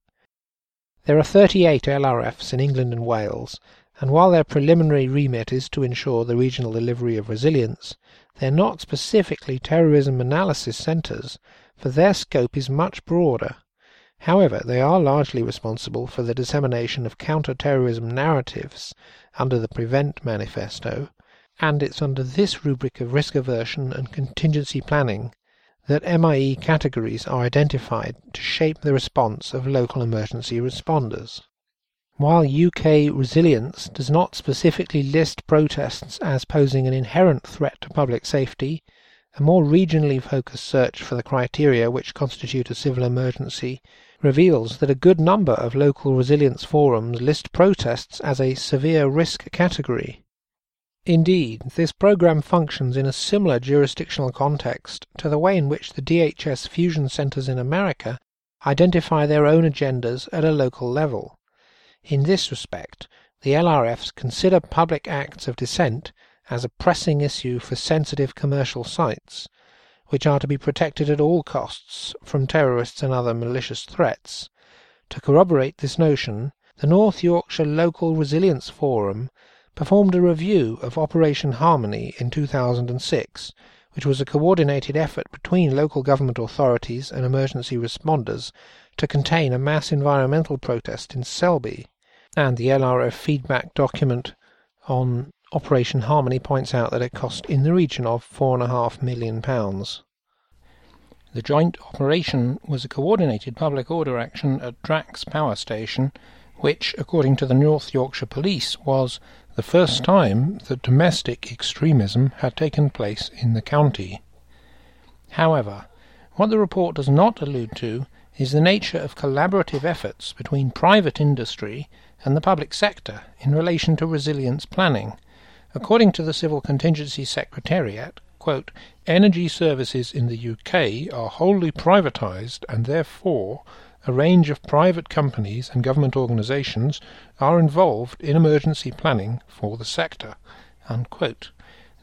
Speaker 8: There are 38 LRFs in England and Wales, and while their preliminary remit is to ensure the regional delivery of resilience, they are not specifically terrorism analysis centres, for their scope is much broader. However, they are largely responsible for the dissemination of counter-terrorism narratives under the Prevent Manifesto, and it's under this rubric of risk aversion and contingency planning that MIE categories are identified to shape the response of local emergency responders. While UK resilience does not specifically list protests as posing an inherent threat to public safety, a more regionally focused search for the criteria which constitute a civil emergency reveals that a good number of local resilience forums list protests as a severe risk category. Indeed, this program functions in a similar jurisdictional context to the way in which the DHS fusion centers in America identify their own agendas at a local level. In this respect, the LRFs consider public acts of dissent as a pressing issue for sensitive commercial sites, which are to be protected at all costs from terrorists and other malicious threats. To corroborate this notion, the North Yorkshire Local Resilience Forum performed a review of Operation Harmony in 2006, which was a coordinated effort between local government authorities and emergency responders to contain a mass environmental protest in Selby. And the LRF feedback document on Operation Harmony points out that it cost in the region of £4.5 million. The joint operation was a coordinated public order action at Drax Power Station, which, according to the North Yorkshire Police, was the first time that domestic extremism had taken place in the county. However, what the report does not allude to is the nature of collaborative efforts between private industry and the public sector in relation to resilience planning. According to the Civil Contingency Secretariat, quote, energy services in the UK are wholly privatised and therefore a range of private companies and government organisations are involved in emergency planning for the sector. Unquote.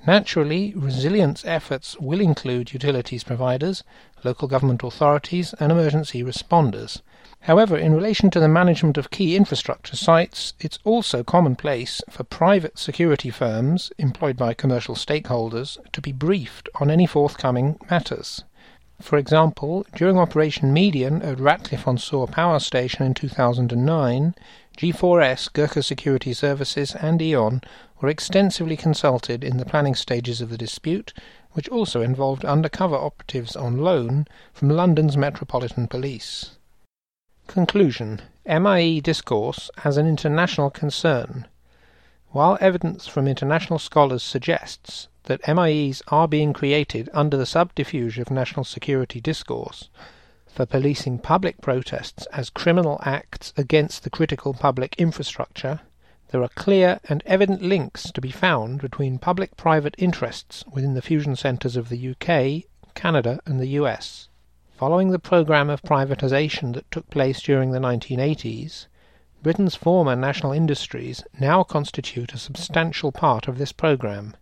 Speaker 8: Naturally, resilience efforts will include utilities providers, local government authorities, and emergency responders. However, in relation to the management of key infrastructure sites, it's also commonplace for private security firms employed by commercial stakeholders to be briefed on any forthcoming matters. For example, during Operation Median at Ratcliffe on Soar Power Station in 2009, G4S, Gurkha Security Services, and E.ON were extensively consulted in the planning stages of the dispute, which also involved undercover operatives on loan from London's Metropolitan Police. Conclusion MIE discourse as an international concern. While evidence from international scholars suggests that MIEs are being created under the subterfuge of national security discourse for policing public protests as criminal acts against the critical public infrastructure, there are clear and evident links to be found between public private interests within the fusion centres of the UK, Canada, and the US. Following the programme of privatisation that took place during the 1980s, Britain's former national industries now constitute a substantial part of this programme.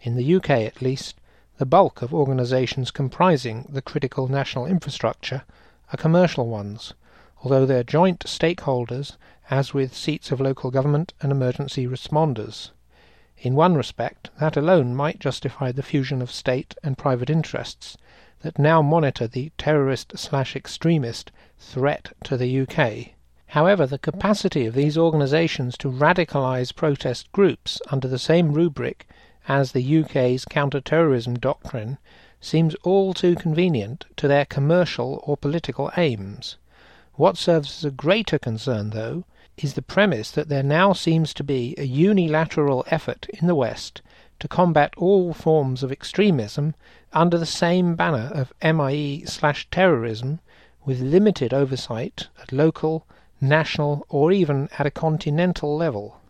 Speaker 8: In the UK, at least, the bulk of organisations comprising the critical national infrastructure are commercial ones, although their joint stakeholders as with seats of local government and emergency responders. In one respect, that alone might justify the fusion of state and private interests that now monitor the terrorist slash extremist threat to the UK. However, the capacity of these organisations to radicalise protest groups under the same rubric as the UK's counter-terrorism doctrine seems all too convenient to their commercial or political aims. What serves as a greater concern, though, is the premise that there now seems to be a unilateral effort in the West to combat all forms of extremism under the same banner of MIE slash terrorism with limited oversight at local, national, or even at a continental level.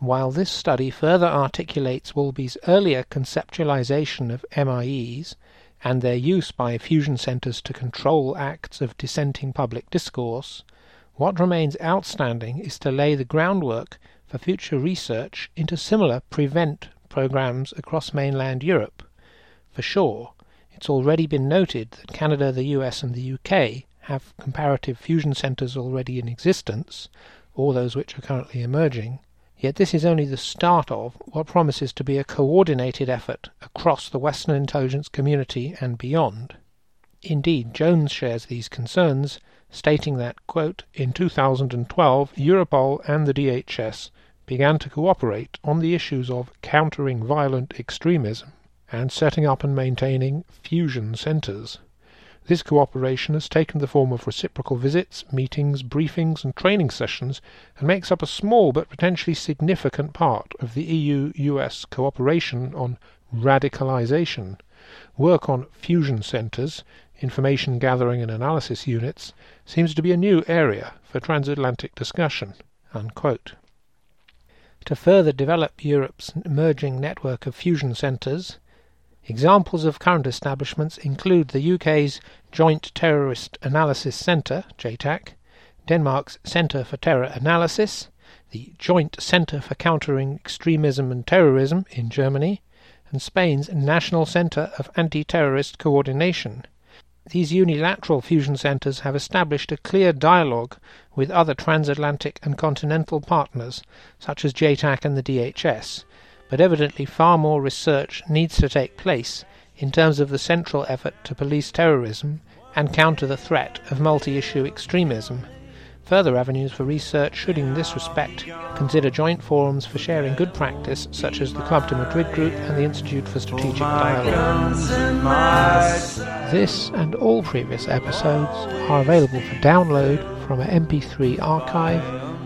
Speaker 8: While this study further articulates Walby's earlier conceptualization of MIEs and their use by fusion centers to control acts of dissenting public discourse, what remains outstanding is to lay the groundwork for future research into similar prevent programs across mainland Europe. For sure, it's already been noted that Canada, the US, and the UK have comparative fusion centres already in existence, or those which are currently emerging. Yet this is only the start of what promises to be a coordinated effort across the Western intelligence community and beyond. Indeed, Jones shares these concerns stating that, quote, in 2012, Europol and the DHS began to cooperate on the issues of countering violent extremism and setting up and maintaining fusion centers. This cooperation has taken the form of reciprocal visits, meetings, briefings, and training sessions and makes up a small but potentially significant part of the EU US cooperation on radicalization. Work on fusion centers information gathering and analysis units, seems to be a new area for transatlantic discussion. Unquote. To further develop Europe's emerging network of fusion centres, examples of current establishments include the UK's Joint Terrorist Analysis Centre, JTAC, Denmark's Centre for Terror Analysis, the Joint Centre for Countering Extremism and Terrorism in Germany, and Spain's National Centre of Anti-Terrorist Coordination. These unilateral fusion centres have established a clear dialogue with other transatlantic and continental partners, such as JTAC and the DHS, but evidently far more research needs to take place in terms of the central effort to police terrorism and counter the threat of multi issue extremism. Further avenues for research should, in this respect, consider joint forums for sharing good practice, such as the Club de Madrid Group and the Institute for Strategic Dialogue. This and all previous episodes are available for download from our MP3 archive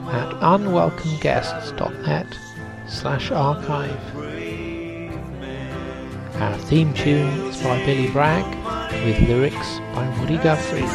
Speaker 8: at unwelcomeguests.net slash archive. Our theme tune is by Billy Bragg with lyrics by Woody Guthrie.